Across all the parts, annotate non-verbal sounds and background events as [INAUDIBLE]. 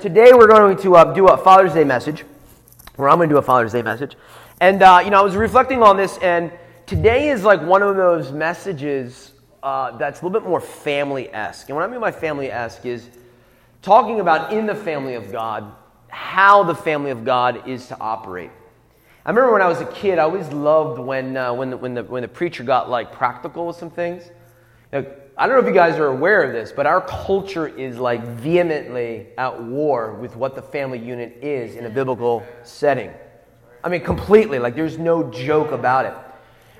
Today we're going to uh, do a Father's Day message, or I'm going to do a Father's Day message. And, uh, you know, I was reflecting on this, and today is like one of those messages uh, that's a little bit more family esque. And what I mean by family esque is talking about in the family of God, how the family of God is to operate. I remember when I was a kid, I always loved when, uh, when, the, when, the, when the preacher got like practical with some things. I don't know if you guys are aware of this, but our culture is like vehemently at war with what the family unit is in a biblical setting. I mean, completely. Like, there's no joke about it.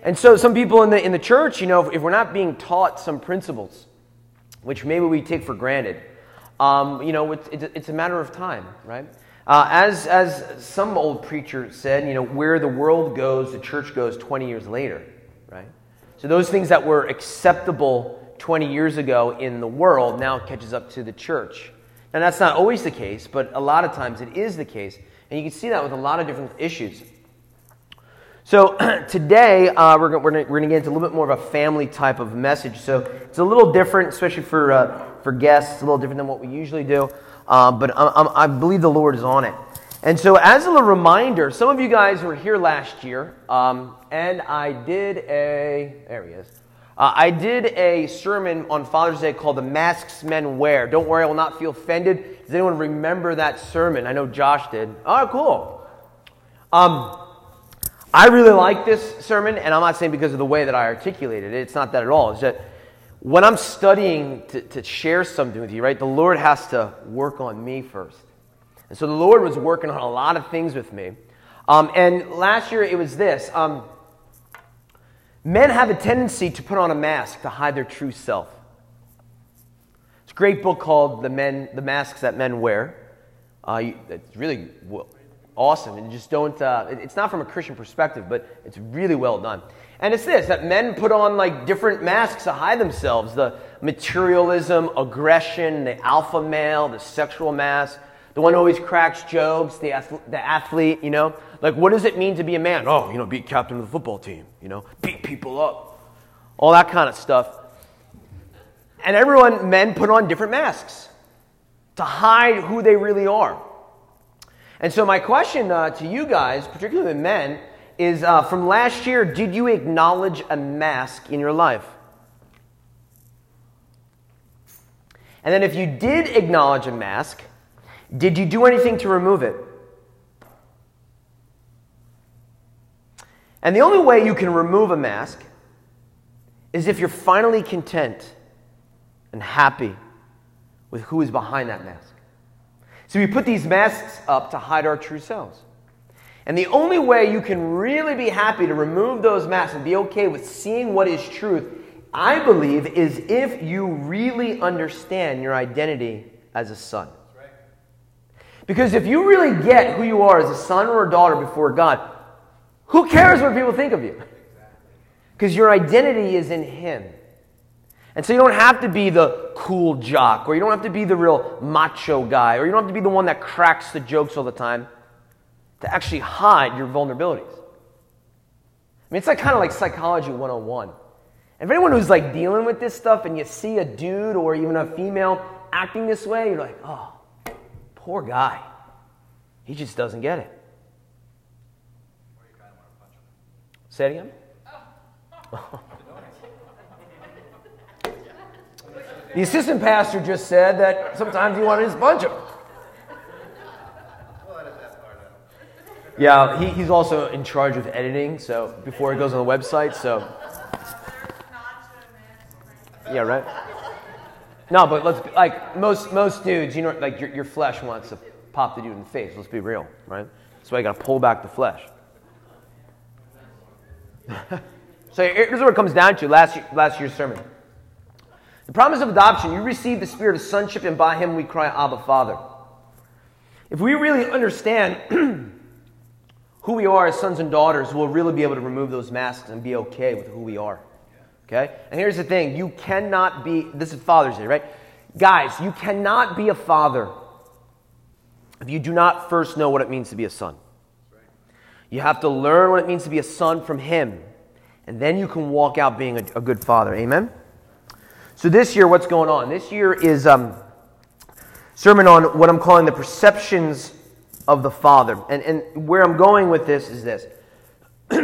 And so, some people in the, in the church, you know, if, if we're not being taught some principles, which maybe we take for granted, um, you know, it's, it's, a matter of time, right? Uh, as, as some old preacher said, you know, where the world goes, the church goes 20 years later, right? So, those things that were acceptable 20 years ago in the world now catches up to the church. Now, that's not always the case, but a lot of times it is the case. And you can see that with a lot of different issues. So, [CLEARS THROAT] today uh, we're, we're going to get into a little bit more of a family type of message. So, it's a little different, especially for, uh, for guests. It's a little different than what we usually do. Uh, but I, I believe the Lord is on it. And so, as a reminder, some of you guys were here last year, um, and I did a. There he is. Uh, I did a sermon on Father's Day called The Masks Men Wear. Don't worry, I will not feel offended. Does anyone remember that sermon? I know Josh did. Oh, cool. Um, I really like this sermon, and I'm not saying because of the way that I articulated it. It's not that at all. It's that when I'm studying to, to share something with you, right, the Lord has to work on me first. And so the Lord was working on a lot of things with me. Um, and last year it was this. Um, Men have a tendency to put on a mask to hide their true self. It's a great book called The, Men, the Masks That Men Wear. Uh, it's really awesome. And just don't, uh, it's not from a Christian perspective, but it's really well done. And it's this that men put on like different masks to hide themselves the materialism, aggression, the alpha male, the sexual mask, the one who always cracks jokes, the, the athlete, you know. Like, what does it mean to be a man? Oh, you know, be captain of the football team, you know, beat people up, all that kind of stuff. And everyone, men put on different masks to hide who they really are. And so, my question uh, to you guys, particularly men, is uh, from last year, did you acknowledge a mask in your life? And then, if you did acknowledge a mask, did you do anything to remove it? And the only way you can remove a mask is if you're finally content and happy with who is behind that mask. So we put these masks up to hide our true selves. And the only way you can really be happy to remove those masks and be okay with seeing what is truth, I believe, is if you really understand your identity as a son. Because if you really get who you are as a son or a daughter before God, who cares what people think of you? Because your identity is in Him. And so you don't have to be the cool jock, or you don't have to be the real macho guy, or you don't have to be the one that cracks the jokes all the time to actually hide your vulnerabilities. I mean, it's like kind of like psychology 101. And if anyone who's like dealing with this stuff and you see a dude or even a female acting this way, you're like, oh, poor guy. He just doesn't get it. Say it again. the assistant pastor just said that sometimes you want to just punch him. Yeah, he, he's also in charge of editing, so before it goes on the website, so. Yeah, right? No, but let's be, like most most dudes, you know, like your, your flesh wants to pop the dude in the face. Let's be real, right? That's why you got to pull back the flesh. [LAUGHS] so here's what it comes down to last, last year's sermon. The promise of adoption, you receive the spirit of sonship, and by him we cry, Abba, Father. If we really understand [CLEARS THROAT] who we are as sons and daughters, we'll really be able to remove those masks and be okay with who we are. Okay? And here's the thing you cannot be, this is Father's Day, right? Guys, you cannot be a father if you do not first know what it means to be a son. You have to learn what it means to be a son from Him. And then you can walk out being a, a good father. Amen? So this year, what's going on? This year is. Um, sermon on what I'm calling the perceptions of the Father. And, and where I'm going with this is this [CLEARS THROAT]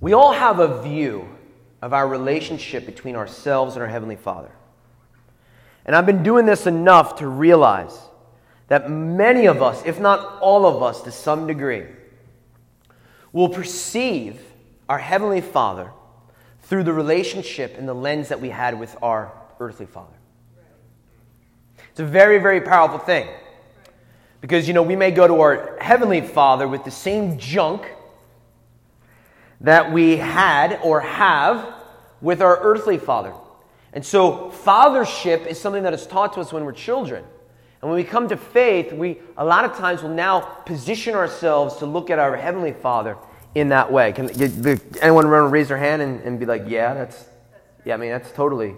we all have a view of our relationship between ourselves and our Heavenly Father. And I've been doing this enough to realize that many of us, if not all of us to some degree, will perceive our Heavenly Father through the relationship and the lens that we had with our earthly Father. It's a very, very powerful thing. Because, you know, we may go to our Heavenly Father with the same junk that we had or have with our earthly Father. And so, fathership is something that is taught to us when we're children. And when we come to faith, we a lot of times will now position ourselves to look at our Heavenly Father in that way. Can anyone raise their hand and, and be like, yeah, that's, yeah, I mean, that's totally,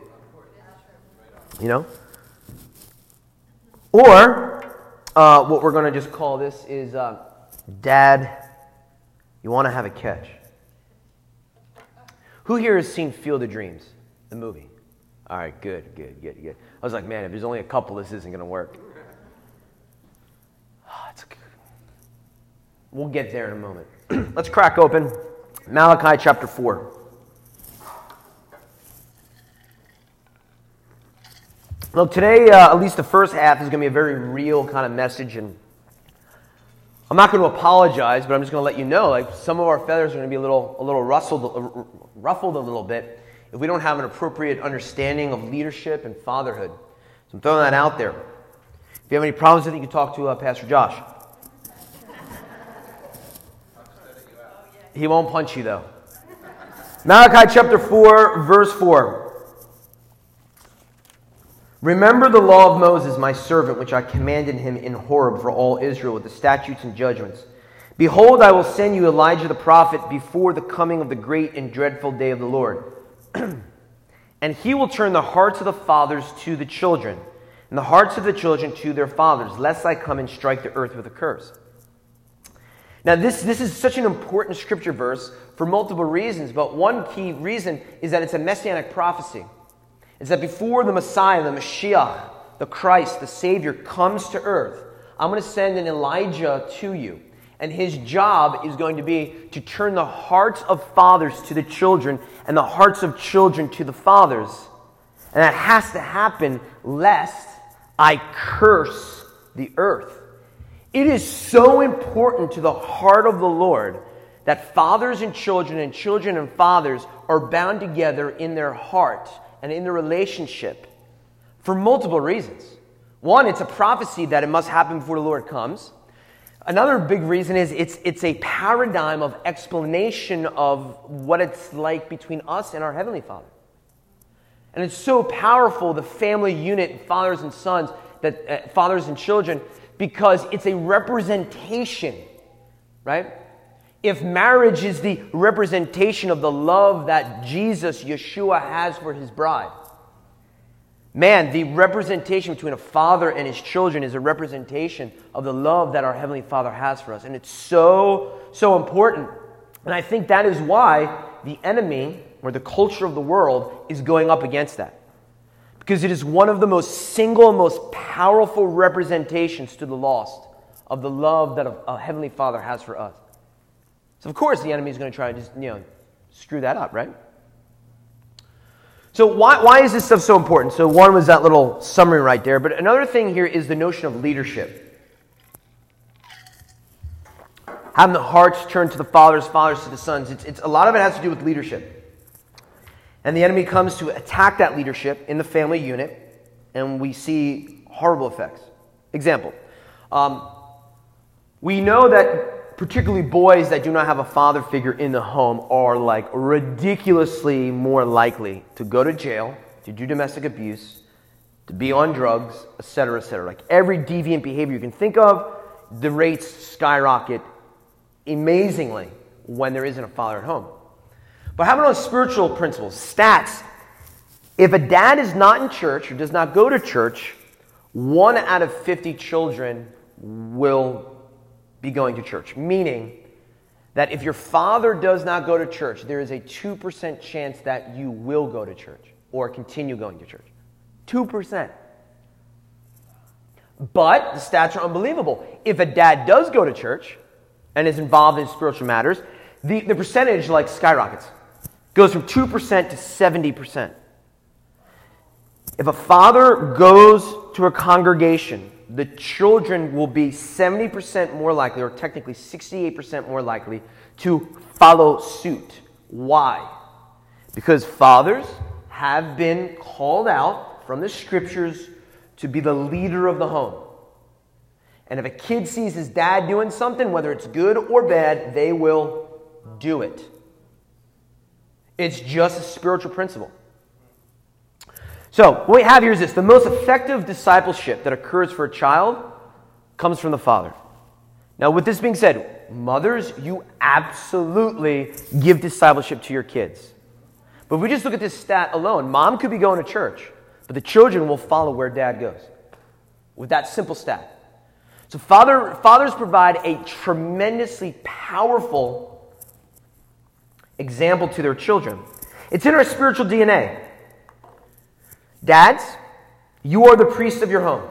you know? Or, uh, what we're going to just call this is, uh, Dad, you want to have a catch. Who here has seen Field of Dreams, the movie? All right, good, good, good, good. I was like, man, if there's only a couple, this isn't going to work. We'll get there in a moment. [CLEARS THROAT] Let's crack open Malachi chapter 4. Look, today, uh, at least the first half, is going to be a very real kind of message, and I'm not going to apologize, but I'm just going to let you know, like some of our feathers are going to be a little, a little rustled, uh, ruffled a little bit if we don't have an appropriate understanding of leadership and fatherhood. So I'm throwing that out there. If you have any problems with it, you can talk to uh, Pastor Josh. He won't punch you, though. Malachi chapter 4, verse 4. Remember the law of Moses, my servant, which I commanded him in Horeb for all Israel with the statutes and judgments. Behold, I will send you Elijah the prophet before the coming of the great and dreadful day of the Lord. [CLEARS THROAT] and he will turn the hearts of the fathers to the children, and the hearts of the children to their fathers, lest I come and strike the earth with a curse. Now, this, this is such an important scripture verse for multiple reasons, but one key reason is that it's a messianic prophecy. It's that before the Messiah, the Mashiach, the Christ, the Savior comes to earth, I'm going to send an Elijah to you. And his job is going to be to turn the hearts of fathers to the children and the hearts of children to the fathers. And that has to happen lest I curse the earth. It is so important to the heart of the Lord that fathers and children and children and fathers are bound together in their heart and in their relationship for multiple reasons. One, it's a prophecy that it must happen before the Lord comes. Another big reason is it's, it's a paradigm of explanation of what it's like between us and our Heavenly Father. And it's so powerful, the family unit, fathers and sons, that uh, fathers and children, because it's a representation, right? If marriage is the representation of the love that Jesus, Yeshua, has for his bride, man, the representation between a father and his children is a representation of the love that our Heavenly Father has for us. And it's so, so important. And I think that is why the enemy or the culture of the world is going up against that because it is one of the most single, most powerful representations to the lost of the love that a, Heavenly Father has for us. So, of course, the enemy is going to try to just, you know, screw that up, right? So, why, why is this stuff so important? So, one was that little summary right there, but another thing here is the notion of leadership. Having the hearts turned to the fathers, fathers to the sons. It's, it's, a lot of it has to do with leadership. And the enemy comes to attack that leadership in the family unit, and we see horrible effects. Example um, we know that particularly boys that do not have a father figure in the home are like ridiculously more likely to go to jail, to do domestic abuse, to be on drugs, etc., etc. Like every deviant behavior you can think of, the rates skyrocket amazingly when there isn't a father at home. But how about on spiritual principles? Stats. If a dad is not in church or does not go to church, one out of 50 children will be going to church. Meaning that if your father does not go to church, there is a 2% chance that you will go to church or continue going to church. 2%. But the stats are unbelievable. If a dad does go to church and is involved in spiritual matters, the, the percentage like skyrockets. Goes from 2% to 70%. If a father goes to a congregation, the children will be 70% more likely, or technically 68% more likely, to follow suit. Why? Because fathers have been called out from the scriptures to be the leader of the home. And if a kid sees his dad doing something, whether it's good or bad, they will do it. It's just a spiritual principle. So, what we have here is this the most effective discipleship that occurs for a child comes from the father. Now, with this being said, mothers, you absolutely give discipleship to your kids. But if we just look at this stat alone, mom could be going to church, but the children will follow where dad goes. With that simple stat. So, father, fathers provide a tremendously powerful example to their children. It's in our spiritual DNA. Dads, you are the priest of your home.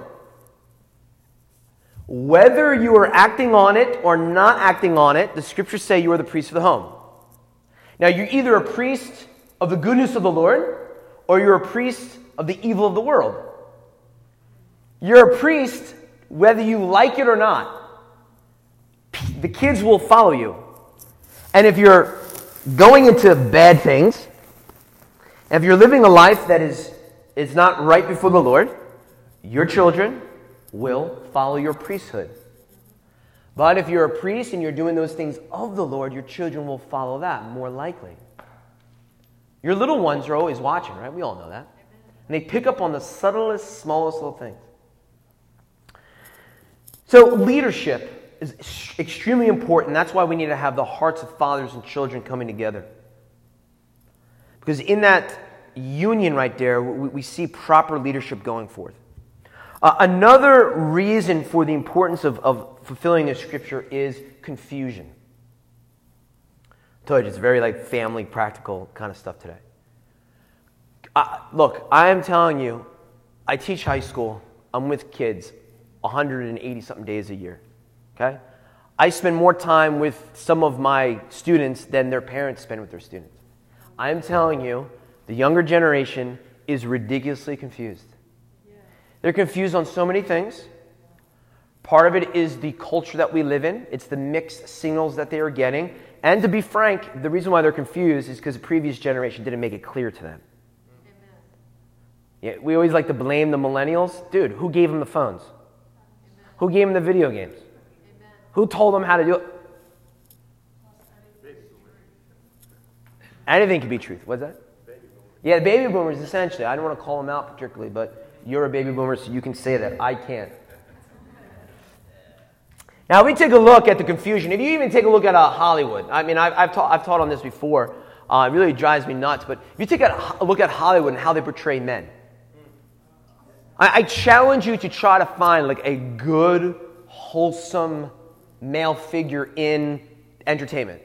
Whether you are acting on it or not acting on it, the scriptures say you are the priest of the home. Now, you're either a priest of the goodness of the Lord or you're a priest of the evil of the world. You're a priest whether you like it or not. The kids will follow you. And if you're going into bad things, if you're living a life that is, is not right before the Lord, your children will follow your priesthood. But if you're a priest and you're doing those things of the Lord, your children will follow that more likely. Your little ones are always watching, right? We all know that. And they pick up on the subtlest, smallest little things. So, leadership is extremely important. That's why we need to have the hearts of fathers and children coming together. Because in that union right there, we, we see proper leadership going forth. Uh, another reason for the importance of, of fulfilling this scripture is confusion. I told you, it's very like family, practical kind of stuff today. Uh, look, I am telling you, I teach high school. I'm with kids. 180 something days a year. Okay? I spend more time with some of my students than their parents spend with their students. I'm telling you, the younger generation is ridiculously confused. They're confused on so many things. Part of it is the culture that we live in, it's the mixed signals that they are getting. And to be frank, the reason why they're confused is because the previous generation didn't make it clear to them. Yeah, we always like to blame the millennials. Dude, who gave them the phones? Who gave them the video games? Who told them how to do it? Anything can be truth. What's that? Yeah, the baby boomers, essentially. I don't want to call them out particularly, but you're a baby boomer, so you can say that. I can't. Now, we take a look at the confusion. If you even take a look at uh, Hollywood, I mean, I've, I've, ta- I've taught on this before. Uh, it really drives me nuts. But if you take a look at Hollywood and how they portray men, I, I challenge you to try to find like a good, wholesome male figure in entertainment.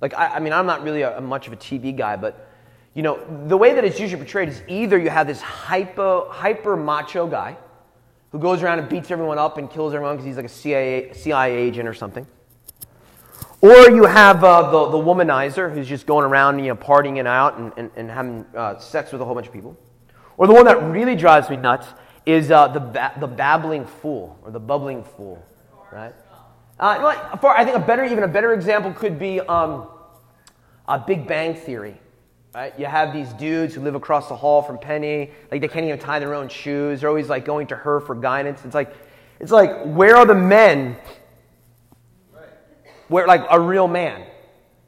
Like, I, I mean, I'm not really a, a much of a TV guy, but you know, the way that it's usually portrayed is either you have this hyper, hyper macho guy who goes around and beats everyone up and kills everyone because he's like a CIA, CIA agent or something. Or you have uh, the, the womanizer who's just going around, you know, partying it out and, and, and having uh, sex with a whole bunch of people. Or the one that really drives me nuts is uh, the, ba- the babbling fool or the bubbling fool, right? Uh, for, I think a better, even a better example could be um, a Big Bang Theory. Right? You have these dudes who live across the hall from Penny, like they can't even tie their own shoes. They're always like going to her for guidance. It's like, it's like, where are the men? Where like a real man,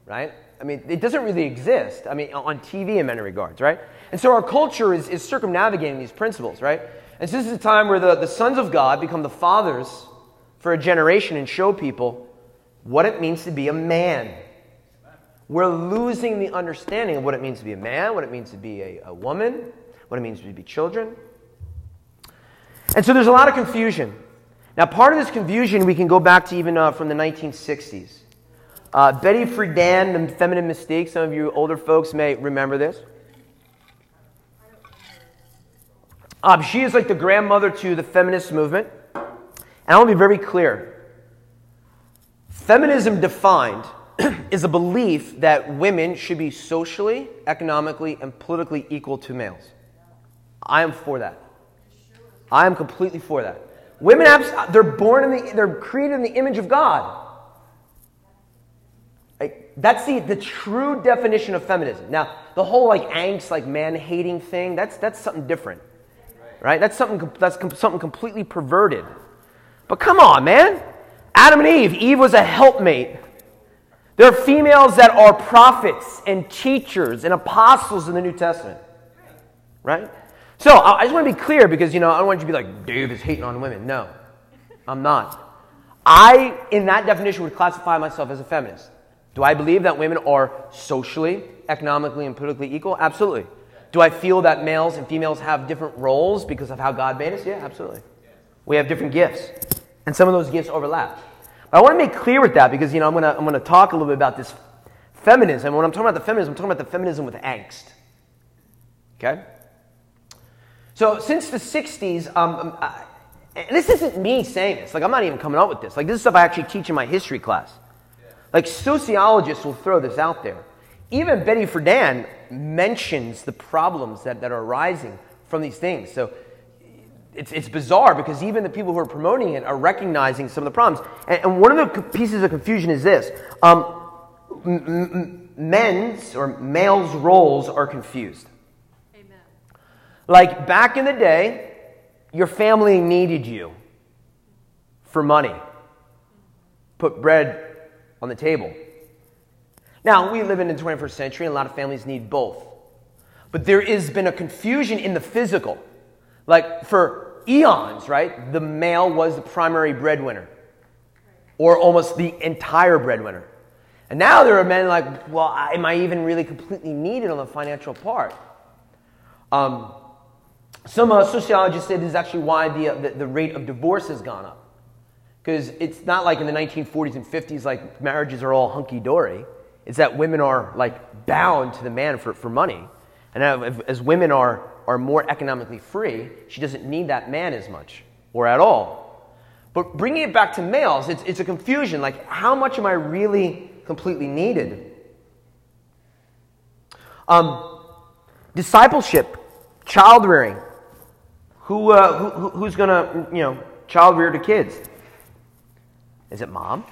right? I mean, it doesn't really exist. I mean, on TV in many regards, right? And so our culture is, is circumnavigating these principles, right? And so this is a time where the, the sons of God become the fathers for a generation and show people what it means to be a man. We're losing the understanding of what it means to be a man, what it means to be a, a woman, what it means to be children. And so there's a lot of confusion. Now, part of this confusion we can go back to even uh, from the 1960s. Uh, Betty Friedan, The Feminine Mystique, some of you older folks may remember this. Um, she is like the grandmother to the feminist movement. And I want to be very clear. Feminism defined [CLEARS THROAT] is a belief that women should be socially, economically, and politically equal to males. I am for that. I am completely for that. Women, they're born in the, they're created in the image of God. That's the, the true definition of feminism. Now, the whole like angst, like man hating thing, that's, that's something different. Right? That's something, that's something completely perverted. But come on, man. Adam and Eve. Eve was a helpmate. There are females that are prophets and teachers and apostles in the New Testament. Right? So I just want to be clear because, you know, I don't want you to be like, Dave is hating on women. No, I'm not. I, in that definition, would classify myself as a feminist. Do I believe that women are socially, economically, and politically equal? Absolutely. Do I feel that males and females have different roles because of how God made us? Yeah, absolutely. We have different gifts, and some of those gifts overlap. But I want to make clear with that because you know I'm going to I'm going to talk a little bit about this feminism. When I'm talking about the feminism, I'm talking about the feminism with angst. Okay. So since the '60s, um, um, and this isn't me saying this. Like I'm not even coming up with this. Like this is stuff I actually teach in my history class. Like sociologists will throw this out there. Even Betty Friedan mentions the problems that, that are arising from these things. So it's, it's bizarre because even the people who are promoting it are recognizing some of the problems. And, and one of the pieces of confusion is this um, m- m- men's or males' roles are confused. Amen. Like back in the day, your family needed you for money, put bread on the table. Now, we live in the 21st century, and a lot of families need both. But there has been a confusion in the physical. Like for eons, right, the male was the primary breadwinner, or almost the entire breadwinner. And now there are men like, well, am I even really completely needed on the financial part? Um, some uh, sociologists say this is actually why the, uh, the, the rate of divorce has gone up. Because it's not like in the 1940s and 50s, like marriages are all hunky dory. It's that women are like bound to the man for, for money. And as women are, are more economically free, she doesn't need that man as much or at all. But bringing it back to males, it's, it's a confusion. Like, how much am I really completely needed? Um, discipleship, child rearing. Who, uh, who, who's going to, you know, child rear the kids? Is it mom?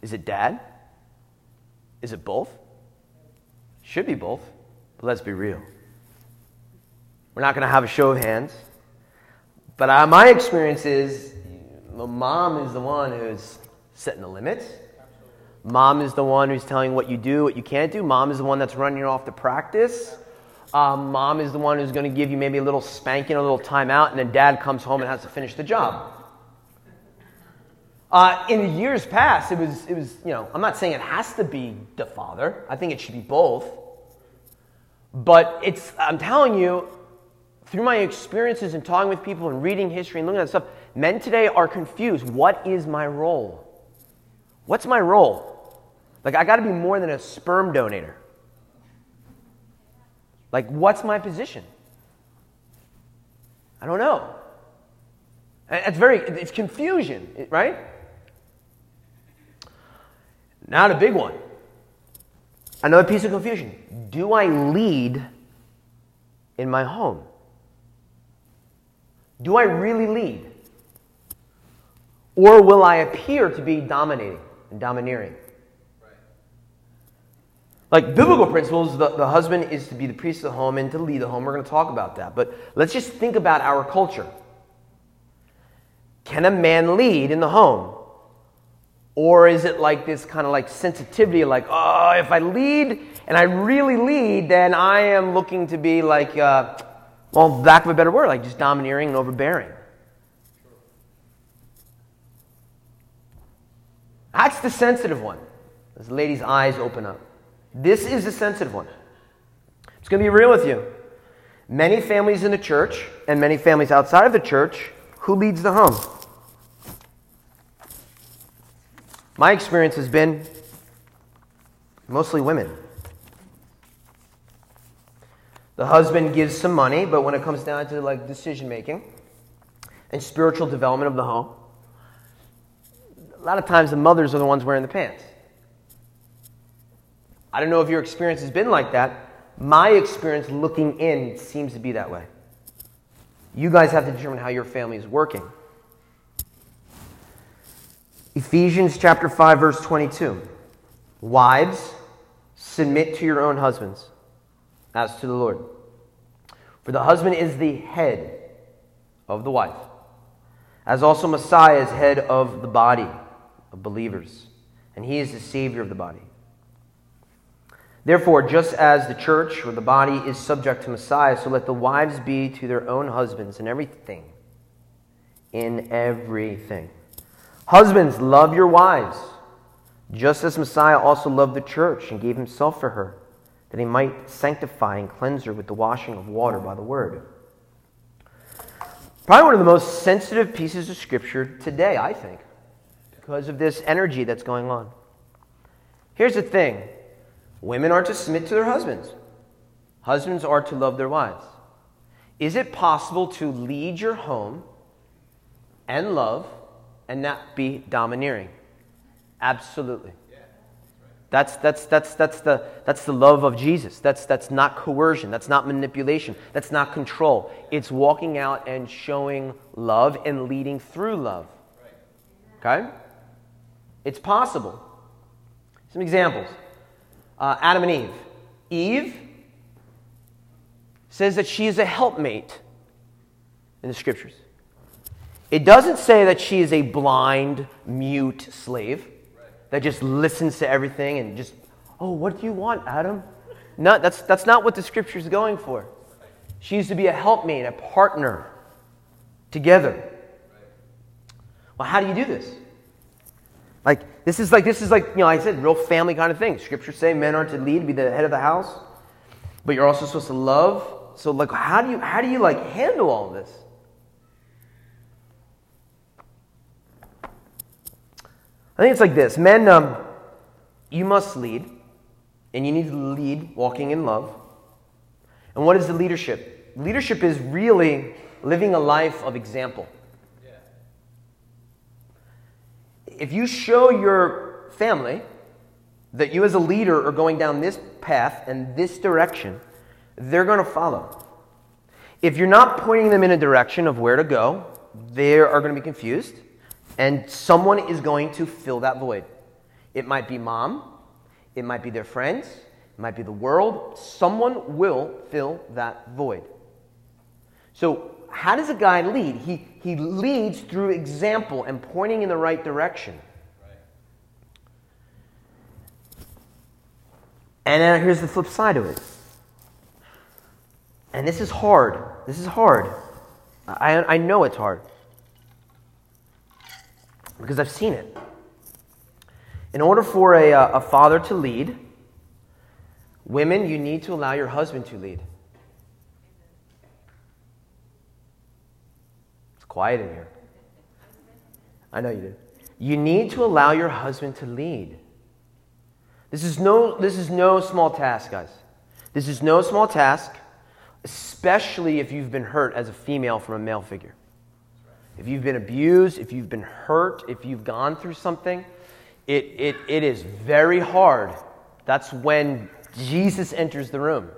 Is it dad? Is it both? Should be both, but let's be real. We're not going to have a show of hands. But uh, my experience is mom is the one who's setting the limits. Mom is the one who's telling what you do, what you can't do. Mom is the one that's running you off to practice. Um, mom is the one who's going to give you maybe a little spanking, a little timeout, and then dad comes home and has to finish the job. Uh, in years past, it was, it was, you know, I'm not saying it has to be the father. I think it should be both. But it's, I'm telling you, through my experiences and talking with people and reading history and looking at stuff, men today are confused. What is my role? What's my role? Like, I got to be more than a sperm donator. Like, what's my position? I don't know. It's very, it's confusion, right? Not a big one. Another piece of confusion. Do I lead in my home? Do I really lead? Or will I appear to be dominating and domineering? Like biblical principles, the, the husband is to be the priest of the home and to lead the home. We're going to talk about that. But let's just think about our culture. Can a man lead in the home? Or is it like this kind of like sensitivity, like, oh, if I lead and I really lead, then I am looking to be like, uh, well, lack of a better word, like just domineering and overbearing. That's the sensitive one. The lady's eyes open up. This is the sensitive one. I'm going to be real with you. Many families in the church and many families outside of the church, who leads the home? My experience has been mostly women. The husband gives some money, but when it comes down to like decision making, and spiritual development of the home, a lot of times the mothers are the ones wearing the pants. I don't know if your experience has been like that. My experience looking in seems to be that way. You guys have to determine how your family is working. Ephesians chapter 5 verse 22. Wives, submit to your own husbands as to the Lord. For the husband is the head of the wife, as also Messiah is head of the body of believers, and he is the savior of the body. Therefore, just as the church or the body is subject to Messiah, so let the wives be to their own husbands in everything. In everything. Husbands, love your wives, just as Messiah also loved the church and gave himself for her, that he might sanctify and cleanse her with the washing of water by the word. Probably one of the most sensitive pieces of scripture today, I think, because of this energy that's going on. Here's the thing women are to submit to their husbands, husbands are to love their wives. Is it possible to lead your home and love and not be domineering. Absolutely. That's, that's, that's, that's, the, that's the love of Jesus. That's, that's not coercion. That's not manipulation. That's not control. It's walking out and showing love and leading through love. Okay? It's possible. Some examples uh, Adam and Eve. Eve says that she is a helpmate in the scriptures. It doesn't say that she is a blind, mute slave that just listens to everything and just, oh, what do you want, Adam? No, that's, that's not what the scripture is going for. She used to be a helpmate, a partner together. Well, how do you do this? Like this is like this is like you know I said real family kind of thing. Scriptures say men are to lead, be the head of the house, but you're also supposed to love. So like how do you how do you like handle all this? I think it's like this Men, um, you must lead, and you need to lead walking in love. And what is the leadership? Leadership is really living a life of example. If you show your family that you as a leader are going down this path and this direction, they're going to follow. If you're not pointing them in a direction of where to go, they are going to be confused and someone is going to fill that void. It might be mom, it might be their friends, it might be the world. Someone will fill that void. So, how does a guy lead? He, he leads through example and pointing in the right direction. And then here's the flip side of it. And this is hard. This is hard. I, I know it's hard because I've seen it. In order for a, uh, a father to lead, women, you need to allow your husband to lead. It's quiet in here. I know you did. You need to allow your husband to lead. This is no, this is no small task, guys. This is no small task, especially if you've been hurt as a female from a male figure. If you've been abused, if you've been hurt, if you've gone through something, it, it, it is very hard. That's when Jesus enters the room,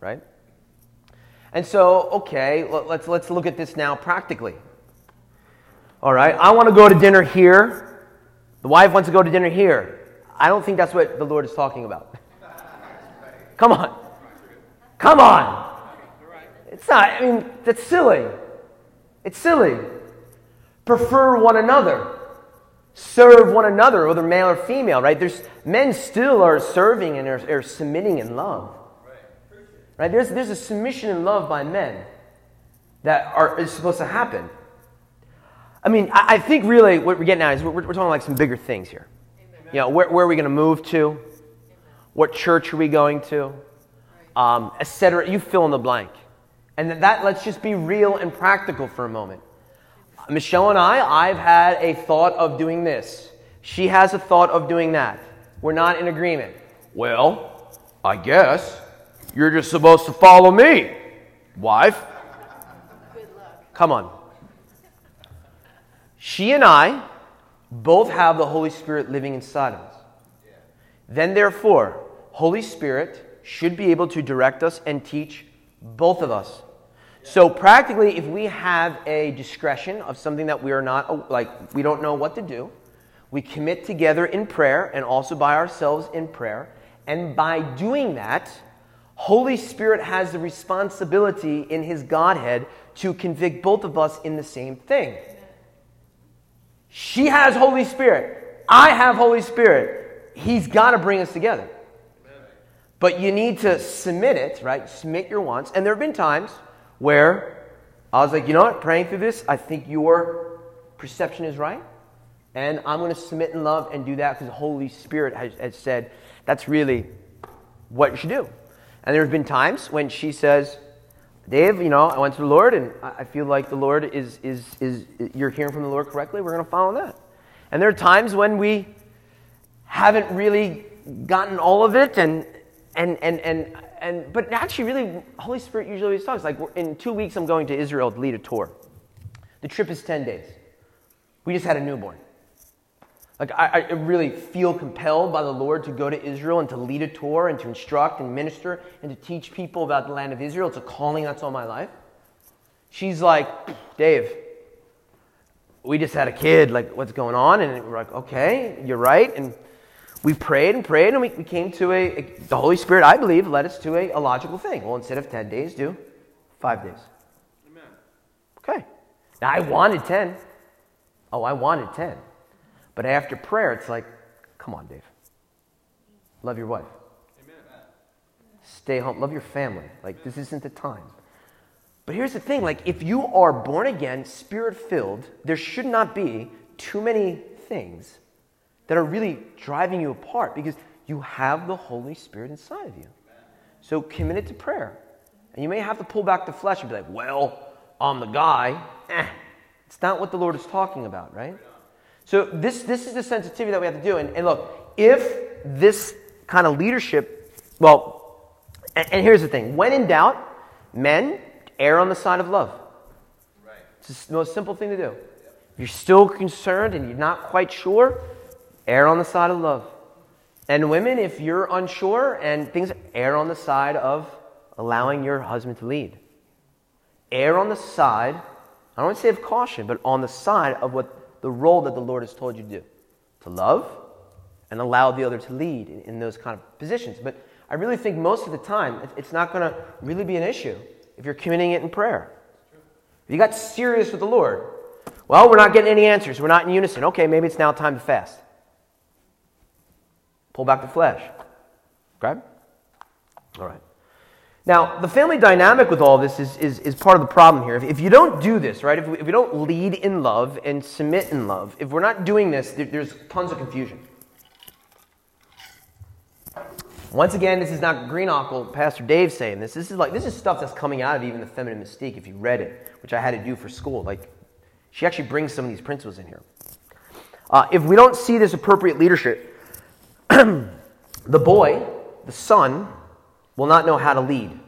right? And so, okay, let's, let's look at this now practically. All right, I want to go to dinner here. The wife wants to go to dinner here. I don't think that's what the Lord is talking about. [LAUGHS] Come on. Come on. It's not, I mean, that's silly. It's silly prefer one another, serve one another, whether male or female, right? There's men still are serving and are, are submitting in love. Right? There's, there's a submission in love by men that are, is supposed to happen. I mean, I, I think really what we're getting at is we're, we're talking like some bigger things here. Amen. You know, where, where are we going to move to? Amen. What church are we going to? Um, Etc. You fill in the blank. And that, let's just be real and practical for a moment. Michelle and I, I've had a thought of doing this. She has a thought of doing that. We're not in agreement. Well, I guess you're just supposed to follow me, wife. Good luck. Come on. She and I both have the Holy Spirit living inside of us. Then, therefore, Holy Spirit should be able to direct us and teach both of us. So, practically, if we have a discretion of something that we are not, uh, like, we don't know what to do, we commit together in prayer and also by ourselves in prayer. And by doing that, Holy Spirit has the responsibility in His Godhead to convict both of us in the same thing. She has Holy Spirit. I have Holy Spirit. He's got to bring us together. But you need to submit it, right? Submit your wants. And there have been times where I was like, you know what? Praying through this, I think your perception is right. And I'm going to submit in love and do that because the Holy Spirit has, has said that's really what you should do. And there have been times when she says, Dave, you know, I went to the Lord and I feel like the Lord is, is, is, you're hearing from the Lord correctly. We're going to follow that. And there are times when we haven't really gotten all of it and, and, and, and, and but actually really, Holy Spirit usually always talks. Like in two weeks, I'm going to Israel to lead a tour. The trip is 10 days. We just had a newborn. Like, I, I, really feel compelled by the Lord to go to Israel and to lead a tour and to instruct and minister and to teach people about the land of Israel. It's a calling that's on my life. She's like, Dave, we just had a kid. Like, what's going on? And we're like, okay, you're right. And we prayed and prayed, and we, we came to a, a, the Holy Spirit, I believe, led us to a, a logical thing. Well, instead of 10 days, do five days. Amen. Okay. Now, I wanted 10. Oh, I wanted 10. But after prayer, it's like, come on, Dave. Love your wife. Amen. Stay home. Love your family. Like, this isn't the time. But here's the thing like, if you are born again, spirit filled, there should not be too many things that are really driving you apart because you have the Holy Spirit inside of you. So commit it to prayer. And you may have to pull back the flesh and be like, well, I'm the guy. Eh. It's not what the Lord is talking about, right? So this, this is the sensitivity that we have to do. And, and look, if this kind of leadership, well, and, and, here's the thing when in doubt, men err on the side of love. Right. It's the most simple thing to do. If you're still concerned and you're not quite sure, err on the side of love. And women, if you're unsure and things, err on the side of allowing your husband to lead. Err on the side, I don't want to say of caution, but on the side of what the role that the Lord has told you to do to love and allow the other to lead in, in those kind of positions. But I really think most of the time it's not going to really be an issue if you're committing it in prayer. If you got serious with the Lord, well, we're not getting any answers. We're not in unison. Okay, maybe it's now time to fast. Pull back the flesh. Okay? All right. Now, the family dynamic with all this is, is, is part of the problem here. If, if you don't do this, right, if we, if we don't lead in love and submit in love, if we're not doing this, there, there's tons of confusion. Once again, this is not Greenockle, Pastor Dave saying this. This is like this is stuff that's coming out of even the feminine mystique if you read it, which I had to do for school. Like she actually brings some of these principles in here. Uh, if we don't see this appropriate leadership, [CLEARS THROAT] the boy, the son, will not know how to lead,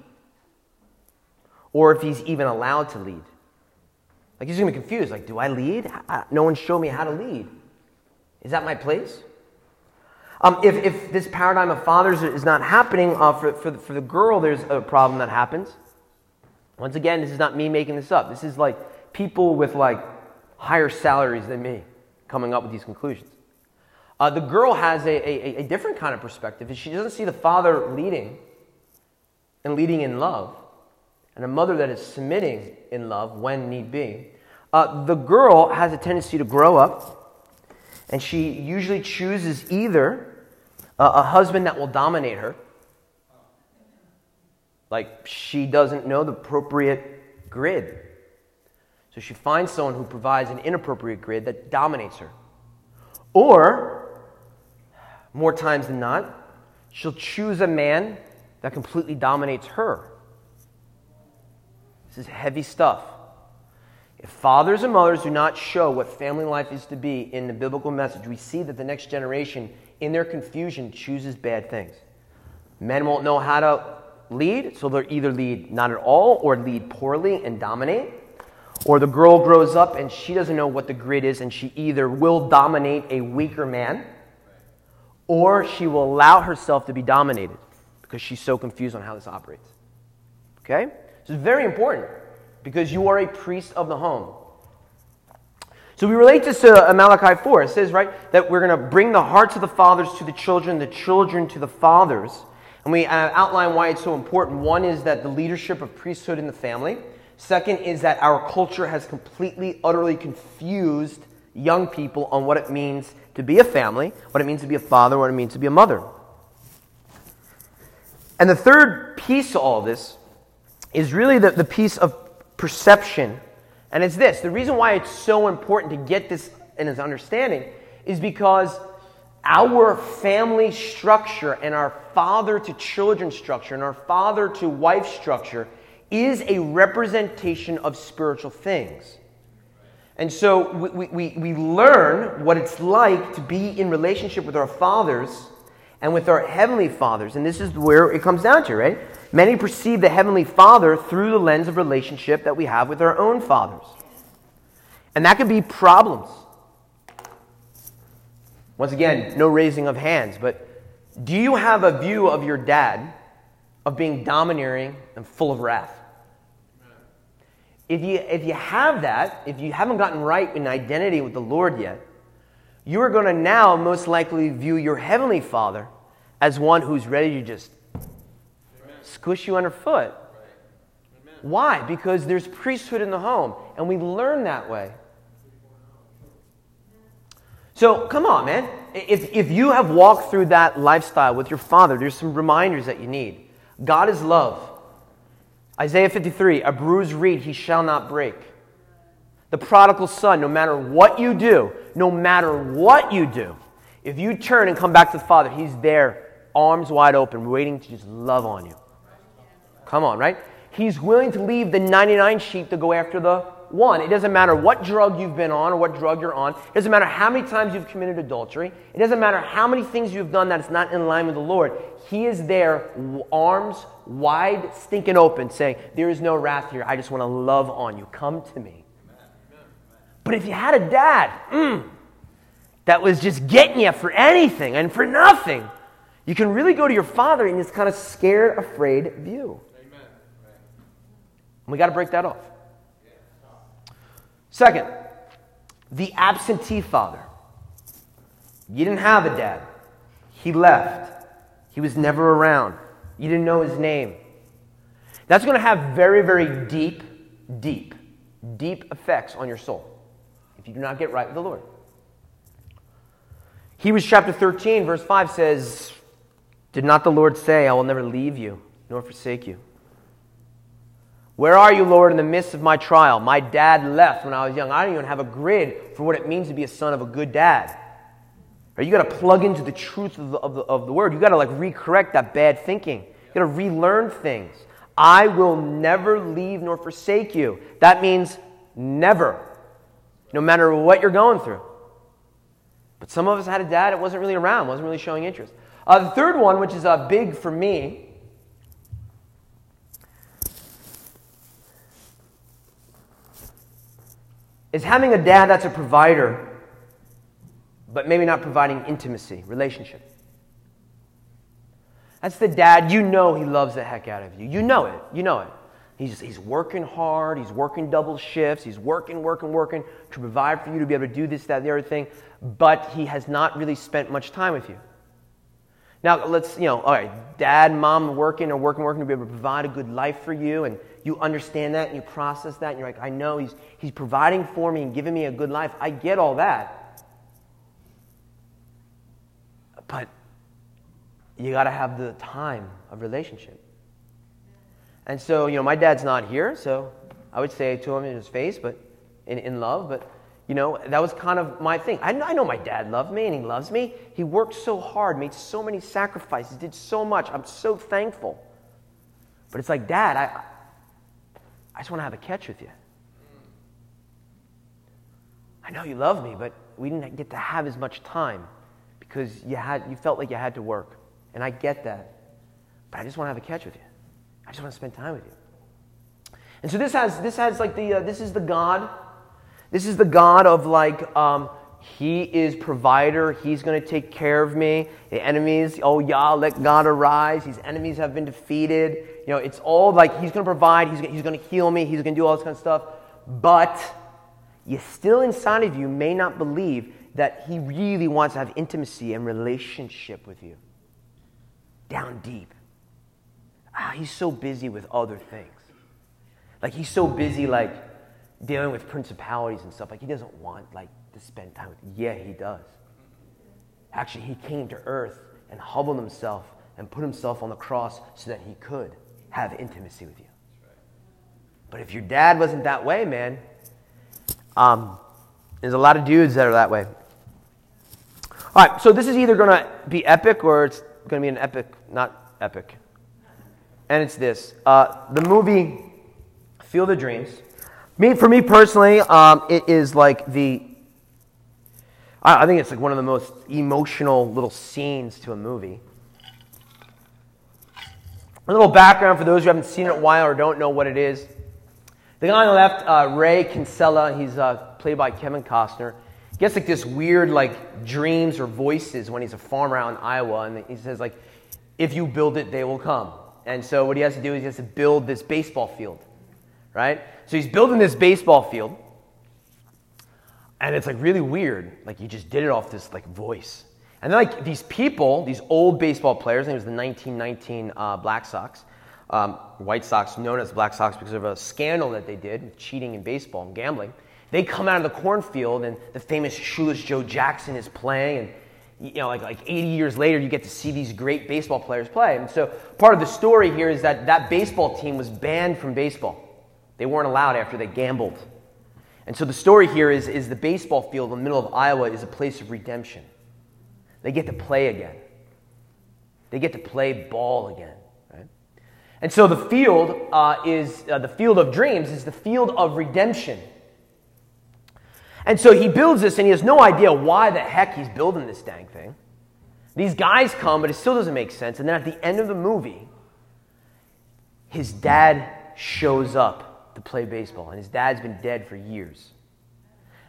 or if he's even allowed to lead. Like he's to be confused. Like, do I lead? No one showed me how to lead. Is that my place? Um, if, if this paradigm of fathers is not happening uh, for, for, the, for the girl, there's a problem that happens. Once again, this is not me making this up. This is like people with like higher salaries than me coming up with these conclusions. Uh, the girl has a, a, a different kind of perspective. She doesn't see the father leading and leading in love, and a mother that is submitting in love when need be, uh, the girl has a tendency to grow up, and she usually chooses either a, a husband that will dominate her, like she doesn't know the appropriate grid. So she finds someone who provides an inappropriate grid that dominates her. Or, more times than not, she'll choose a man that completely dominates her. This is heavy stuff. If fathers and mothers do not show what family life is to be in the biblical message, we see that the next generation, in their confusion, chooses bad things. Men won't know how to lead, so they'll either lead not at all or lead poorly and dominate. Or the girl grows up and she doesn't know what the grid is, and she either will dominate a weaker man or she will allow herself to be dominated because she's so confused on how this operates. Okay? This is very important because you are a priest of the home. So we relate this to Malachi 4. It says, right, that we're going to bring the hearts of the fathers to the children, the children to the fathers. And we uh, outline why it's so important. One is that the leadership of priesthood in the family. Second is that our culture has completely, utterly confused young people on what it means to be a family, what it means to be a father, what it means to be a mother. And the third piece to all this is really the, the piece of perception. And it's this the reason why it's so important to get this in its understanding is because our family structure and our father to children structure and our father to wife structure is a representation of spiritual things. And so we, we, we learn what it's like to be in relationship with our fathers and with our heavenly fathers. And this is where it comes down to, right? Many perceive the heavenly father through the lens of relationship that we have with our own fathers. And that can be problems. Once again, no raising of hands, but do you have a view of your dad of being domineering and full of wrath? If you, if you have that, if you haven't gotten right in identity with the Lord yet, you are going to now most likely view your heavenly Father as one who's ready to just Amen. squish you underfoot. Right. Why? Because there's priesthood in the home, and we learn that way. So come on, man. If, if you have walked through that lifestyle with your father, there's some reminders that you need. God is love. Isaiah 53 A bruised reed he shall not break. The prodigal son, no matter what you do, no matter what you do, if you turn and come back to the Father, he's there, arms wide open, waiting to just love on you. Come on, right? He's willing to leave the 99 sheep to go after the one. It doesn't matter what drug you've been on or what drug you're on. It doesn't matter how many times you've committed adultery. It doesn't matter how many things you've done that is not in line with the Lord. He is there, arms wide, stinking open, saying, There is no wrath here. I just want to love on you. Come to me. But if you had a dad mm, that was just getting you for anything and for nothing, you can really go to your father in this kind of scared, afraid view. Amen. We got to break that off. Second, the absentee father. You didn't have a dad, he left, he was never around, you didn't know his name. That's going to have very, very deep, deep, deep effects on your soul if you do not get right with the Lord. Hebrews chapter 13, verse 5 says, Did not the Lord say, I will never leave you nor forsake you? Where are you, Lord, in the midst of my trial? My dad left when I was young. I don't even have a grid for what it means to be a son of a good dad. Or you got to plug into the truth of the, of the, of the word. You got to like recorrect that bad thinking. You got to relearn things. I will never leave nor forsake you. That means never, no matter what you're going through. But some of us had a dad that wasn't really around, wasn't really showing interest. Uh, the third one, which is uh, big for me, is having a dad that's a provider, but maybe not providing intimacy, relationship. That's the dad, you know he loves the heck out of you. You know it. You know it. He's, he's working hard, he's working double shifts, he's working, working, working to provide for you to be able to do this, that, the other thing, but he has not really spent much time with you. Now, let's, you know, all right, dad, mom working or working, working to be able to provide a good life for you and you understand that and you process that and you're like, I know he's, he's providing for me and giving me a good life. I get all that. But you got to have the time of relationship. And so, you know, my dad's not here, so I would say to him in his face, but in, in love, but you know, that was kind of my thing. I, I know my dad loved me and he loves me. He worked so hard, made so many sacrifices, did so much. I'm so thankful. But it's like, Dad, I, I just want to have a catch with you. I know you love me, but we didn't get to have as much time because you, had, you felt like you had to work. And I get that. But I just want to have a catch with you. I just want to spend time with you. And so this has this has like the uh, this is the God, this is the God of like um, he is provider. He's going to take care of me. The enemies, oh yeah, let God arise. His enemies have been defeated. You know, it's all like he's going to provide. He's, he's going to heal me. He's going to do all this kind of stuff. But you still inside of you may not believe that he really wants to have intimacy and relationship with you. Down deep. Ah, he's so busy with other things. Like he's so busy like dealing with principalities and stuff. Like he doesn't want like to spend time with. Yeah, he does. Actually, he came to earth and humbled himself and put himself on the cross so that he could have intimacy with you. But if your dad wasn't that way, man, um, there's a lot of dudes that are that way. All right, so this is either going to be epic or it's going to be an epic, not epic. And it's this uh, the movie Field of Dreams. Me, for me personally, um, it is like the. I, I think it's like one of the most emotional little scenes to a movie. A little background for those who haven't seen it in a while or don't know what it is. The guy on the left, uh, Ray Kinsella, he's uh, played by Kevin Costner. Gets like this weird like dreams or voices when he's a farmer out in Iowa, and he says like, "If you build it, they will come." And so what he has to do is he has to build this baseball field, right? So he's building this baseball field, and it's like really weird. Like he just did it off this like voice. And then like these people, these old baseball players, and it was the 1919 uh, Black Sox, um, White Sox, known as Black Sox because of a scandal that they did, cheating in baseball and gambling. They come out of the cornfield, and the famous shoeless Joe Jackson is playing, and you know, like, like 80 years later, you get to see these great baseball players play. And so part of the story here is that that baseball team was banned from baseball. They weren't allowed after they gambled. And so the story here is, is the baseball field in the middle of Iowa is a place of redemption. They get to play again. They get to play ball again. Right? And so the field uh, is uh, the field of dreams is the field of redemption. And so he builds this and he has no idea why the heck he's building this dang thing. These guys come, but it still doesn't make sense. And then at the end of the movie, his dad shows up to play baseball. And his dad's been dead for years.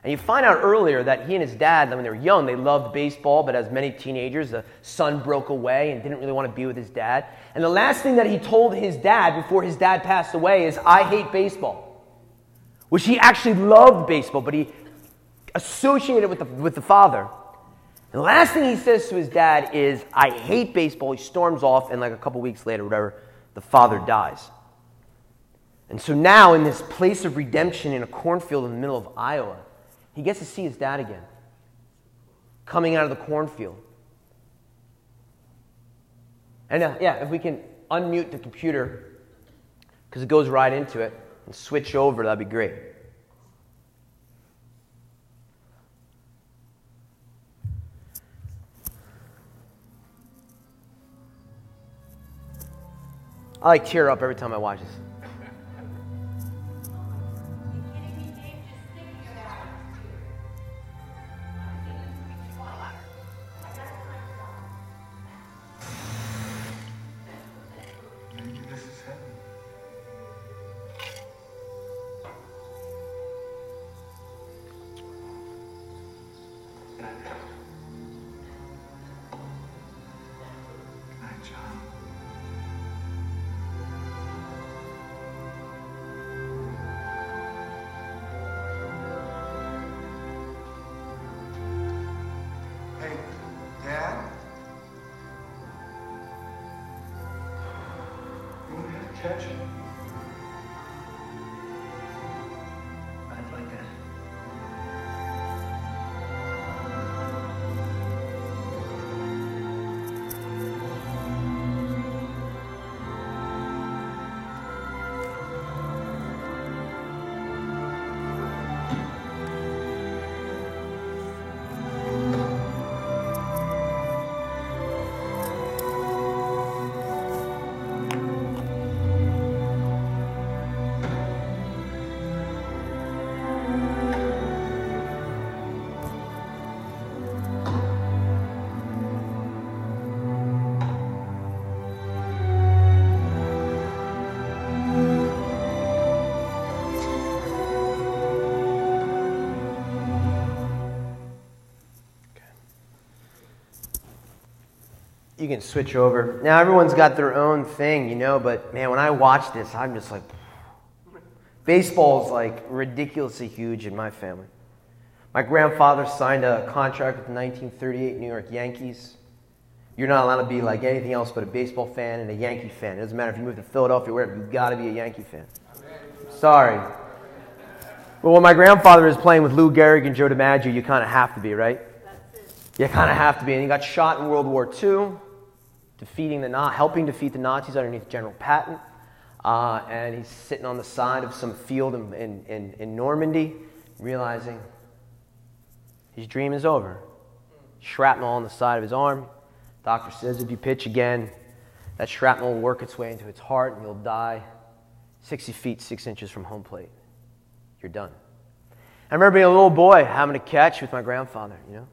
And you find out earlier that he and his dad, when they were young, they loved baseball, but as many teenagers, the son broke away and didn't really want to be with his dad. And the last thing that he told his dad before his dad passed away is, I hate baseball. Which he actually loved baseball, but he associated with the, with the father. And the last thing he says to his dad is, I hate baseball. He storms off, and like a couple weeks later, whatever, the father dies. And so now, in this place of redemption in a cornfield in the middle of Iowa, he gets to see his dad again, coming out of the cornfield. And uh, yeah, if we can unmute the computer, because it goes right into it, and switch over, that'd be great. I like tear up every time I watch this. You can switch over. Now everyone's got their own thing, you know, but man, when I watch this, I'm just like [SIGHS] baseball's like ridiculously huge in my family. My grandfather signed a contract with the 1938 New York Yankees. You're not allowed to be like anything else but a baseball fan and a Yankee fan. It doesn't matter if you move to Philadelphia or wherever, you've got to be a Yankee fan. Sorry. But when my grandfather is playing with Lou Gehrig and Joe DiMaggio, you kind of have to be, right? You kind of have to be. And he got shot in World War II, defeating the helping defeat the Nazis underneath General Patton. Uh, and he's sitting on the side of some field in, in, in, in Normandy, realizing his dream is over. Shrapnel on the side of his arm. Doctor says if you pitch again, that shrapnel will work its way into its heart and you'll die 60 feet, 6 inches from home plate. You're done. I remember being a little boy having a catch with my grandfather, you know.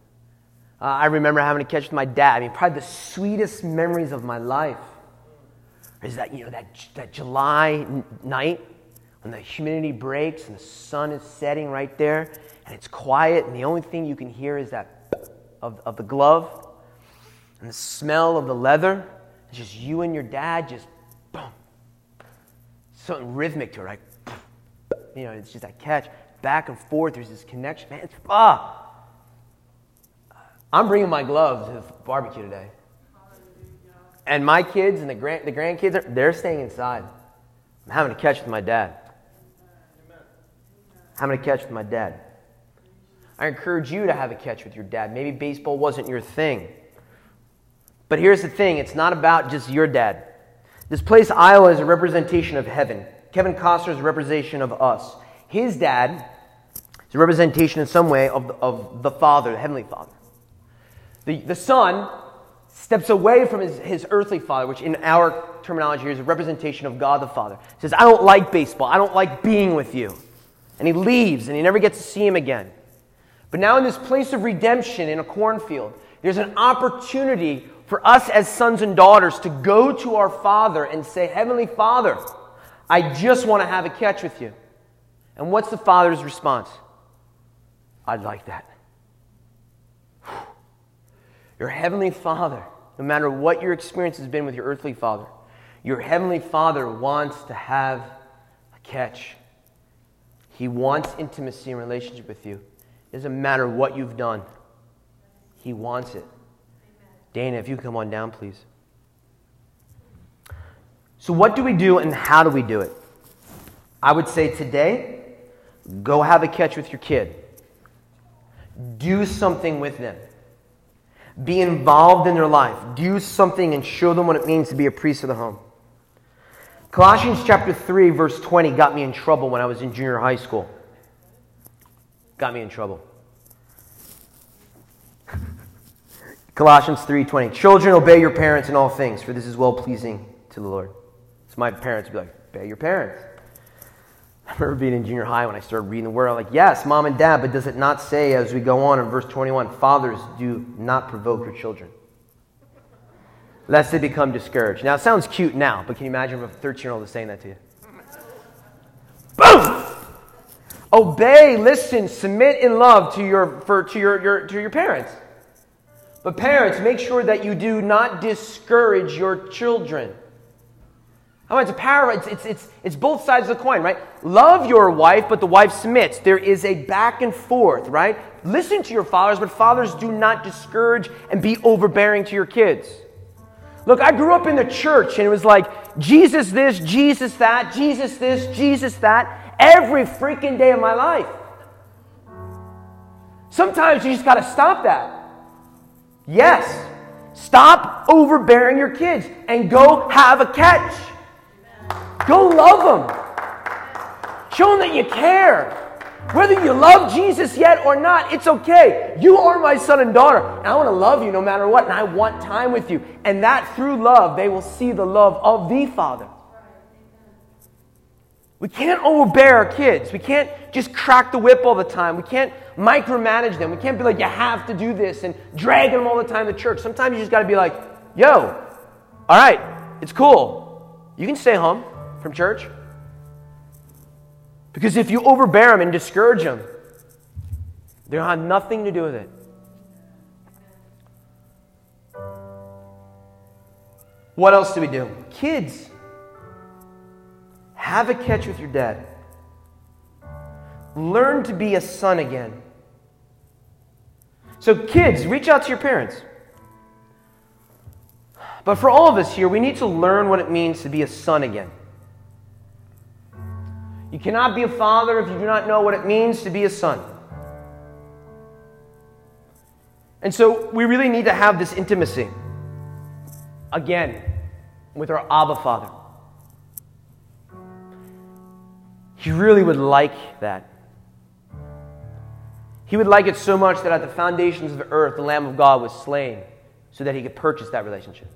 Uh, I remember having a catch with my dad. I mean, probably the sweetest memories of my life is that, you know, that, that July night when the humidity breaks and the sun is setting right there and it's quiet, and the only thing you can hear is that of, of the glove and the smell of the leather. It's just you and your dad just boom. Something rhythmic to it, right? You know, it's just that catch back and forth. There's this connection, man. It's ah. I'm bringing my gloves to the barbecue today, and my kids and the grand the grandkids are they're staying inside. I'm having a catch with my dad. I'm Having a catch with my dad. I encourage you to have a catch with your dad. Maybe baseball wasn't your thing. But here's the thing it's not about just your dad. This place, Iowa, is a representation of heaven. Kevin Costner is a representation of us. His dad is a representation in some way of of the Father, the Heavenly Father. The, the Son steps away from his, his earthly father, which in our terminology is a representation of God the Father. He says, I don't like baseball. I don't like being with you. And he leaves and he never gets to see him again. But now, in this place of redemption in a cornfield, there's an opportunity for us as sons and daughters to go to our Father and say, Heavenly Father, I just want to have a catch with you. And what's the Father's response? I'd like that. Your Heavenly Father, no matter what your experience has been with your earthly Father, your Heavenly Father wants to have a catch. He wants intimacy and relationship with you. It doesn't matter what you've done, He wants it. Dana, if you come on down, please. So, what do we do and how do we do it? I would say today, go have a catch with your kid. Do something with them. Be involved in their life. Do something and show them what it means to be a priest of the home. Colossians chapter 3, verse 20 got me in trouble when I was in junior high school got me in trouble. [LAUGHS] Colossians 3:20. Children, obey your parents in all things, for this is well pleasing to the Lord. So my parents would be like, obey your parents. I remember being in junior high when I started reading the word. I'm like, yes, mom and dad, but does it not say as we go on in verse 21, fathers do not provoke your children, lest they become discouraged. Now it sounds cute now, but can you imagine if a 13 year old is saying that to you? Boom! Obey, listen, submit in love to your, for, to your, your, to your parents. But parents, make sure that you do not discourage your children. Oh, it's a power, it's, it's, it's, it's both sides of the coin, right? Love your wife, but the wife submits. There is a back and forth, right? Listen to your fathers, but fathers do not discourage and be overbearing to your kids. Look, I grew up in the church and it was like Jesus this, Jesus that, Jesus this, Jesus that every freaking day of my life. Sometimes you just got to stop that. Yes, stop overbearing your kids and go have a catch. Go love them. Show them that you care. Whether you love Jesus yet or not, it's okay. You are my son and daughter, and I want to love you no matter what, and I want time with you. And that through love, they will see the love of the Father. We can't overbear our kids. We can't just crack the whip all the time. We can't micromanage them. We can't be like, you have to do this and drag them all the time to church. Sometimes you just got to be like, yo, all right, it's cool. You can stay home from church. Because if you overbear them and discourage them, they'll have nothing to do with it. What else do we do? Kids, have a catch with your dad. Learn to be a son again. So, kids, reach out to your parents. But for all of us here, we need to learn what it means to be a son again. You cannot be a father if you do not know what it means to be a son. And so we really need to have this intimacy again with our Abba Father. He really would like that. He would like it so much that at the foundations of the earth, the Lamb of God was slain so that he could purchase that relationship.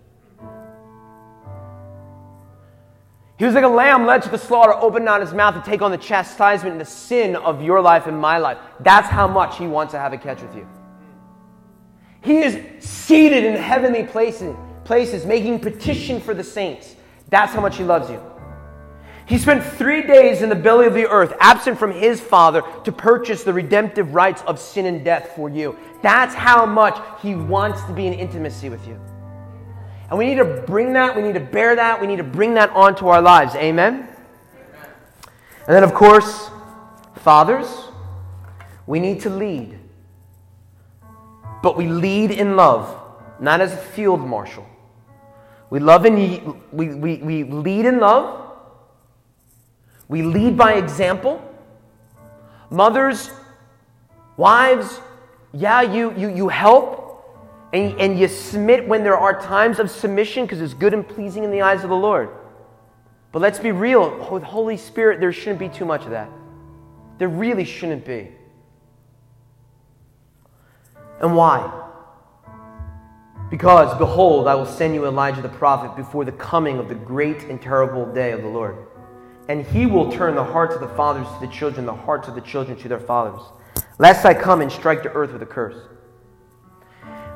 He was like a lamb led to the slaughter, opened not his mouth to take on the chastisement and the sin of your life and my life. That's how much he wants to have a catch with you. He is seated in heavenly places, places making petition for the saints. That's how much he loves you. He spent three days in the belly of the earth, absent from his Father, to purchase the redemptive rights of sin and death for you. That's how much he wants to be in intimacy with you. And we need to bring that, we need to bear that, we need to bring that onto our lives. Amen? Amen. And then, of course, fathers, we need to lead. But we lead in love, not as a field marshal. We love and we, we, we lead in love. We lead by example. Mothers, wives, yeah, you, you, you help, and, and you submit when there are times of submission because it's good and pleasing in the eyes of the Lord. But let's be real with Holy Spirit, there shouldn't be too much of that. There really shouldn't be. And why? Because, behold, I will send you Elijah the prophet before the coming of the great and terrible day of the Lord. And he will turn the hearts of the fathers to the children, the hearts of the children to their fathers, lest I come and strike the earth with a curse.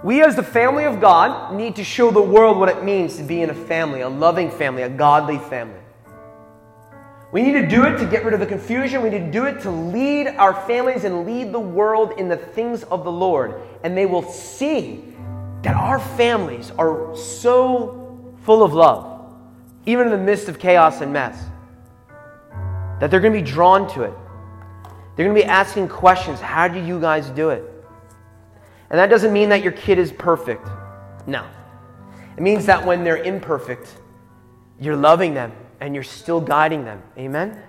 We, as the family of God, need to show the world what it means to be in a family, a loving family, a godly family. We need to do it to get rid of the confusion. We need to do it to lead our families and lead the world in the things of the Lord. And they will see that our families are so full of love, even in the midst of chaos and mess, that they're going to be drawn to it. They're going to be asking questions How do you guys do it? And that doesn't mean that your kid is perfect. No. It means that when they're imperfect, you're loving them and you're still guiding them. Amen? Amen.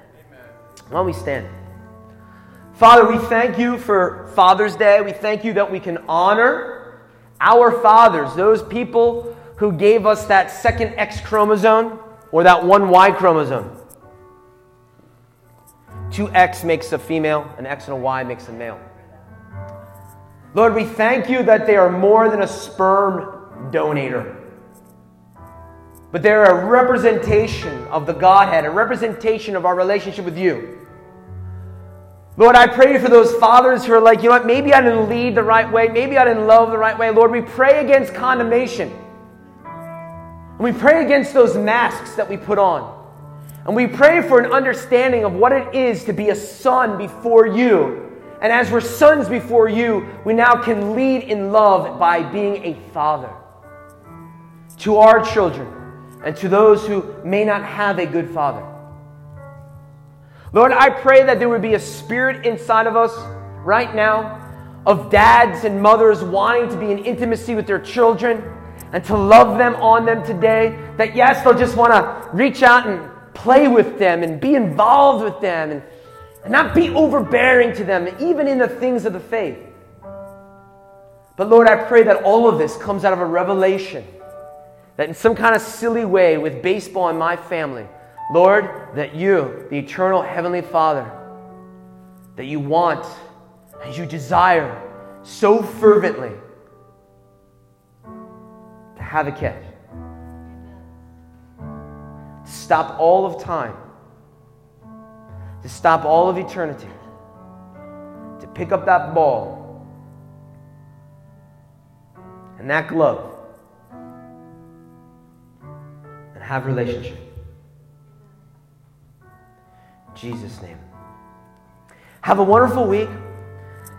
Why don't we stand? Father, we thank you for Father's Day. We thank you that we can honor our fathers, those people who gave us that second X chromosome or that one Y chromosome. Two X makes a female, an X and a Y makes a male. Lord, we thank you that they are more than a sperm donator, but they're a representation of the Godhead, a representation of our relationship with you. Lord, I pray for those fathers who are like, you know what, maybe I didn't lead the right way, maybe I didn't love the right way. Lord, we pray against condemnation. And we pray against those masks that we put on. And we pray for an understanding of what it is to be a son before you and as we're sons before you, we now can lead in love by being a father to our children and to those who may not have a good father. Lord, I pray that there would be a spirit inside of us right now of dads and mothers wanting to be in intimacy with their children and to love them on them today. That, yes, they'll just want to reach out and play with them and be involved with them and and not be overbearing to them, even in the things of the faith. But Lord, I pray that all of this comes out of a revelation that in some kind of silly way with baseball in my family, Lord, that you, the eternal Heavenly Father, that you want and you desire so fervently to have a. To stop all of time to stop all of eternity, to pick up that ball and that glove and have relationship. In Jesus' name. Have a wonderful week.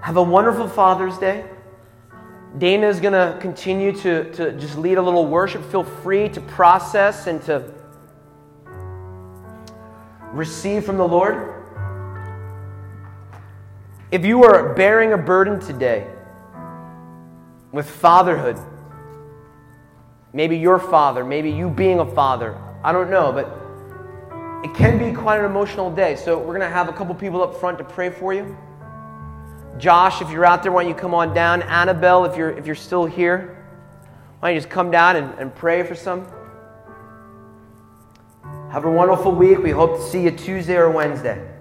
Have a wonderful Father's Day. Dana is going to continue to, to just lead a little worship. Feel free to process and to receive from the Lord. If you are bearing a burden today with fatherhood, maybe your father, maybe you being a father, I don't know, but it can be quite an emotional day. So we're going to have a couple people up front to pray for you. Josh, if you're out there, why don't you come on down? Annabelle, if you're, if you're still here, why don't you just come down and, and pray for some? Have a wonderful week. We hope to see you Tuesday or Wednesday.